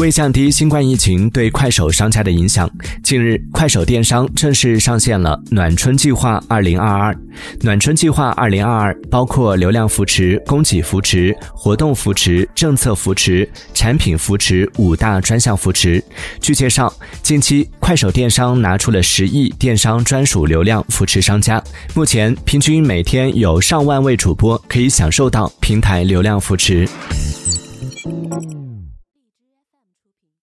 为降低新冠疫情对快手商家的影响近日快手电商正式上线了暖春计划二零二二。暖春计划二零二二包括流量扶持供给扶持活动扶持政策扶持产品扶持五大专项扶持据介绍近期快手电商拿出了十亿电商专属流量扶持商家目前平均每天有上万位主播可以享受到平台流量扶持。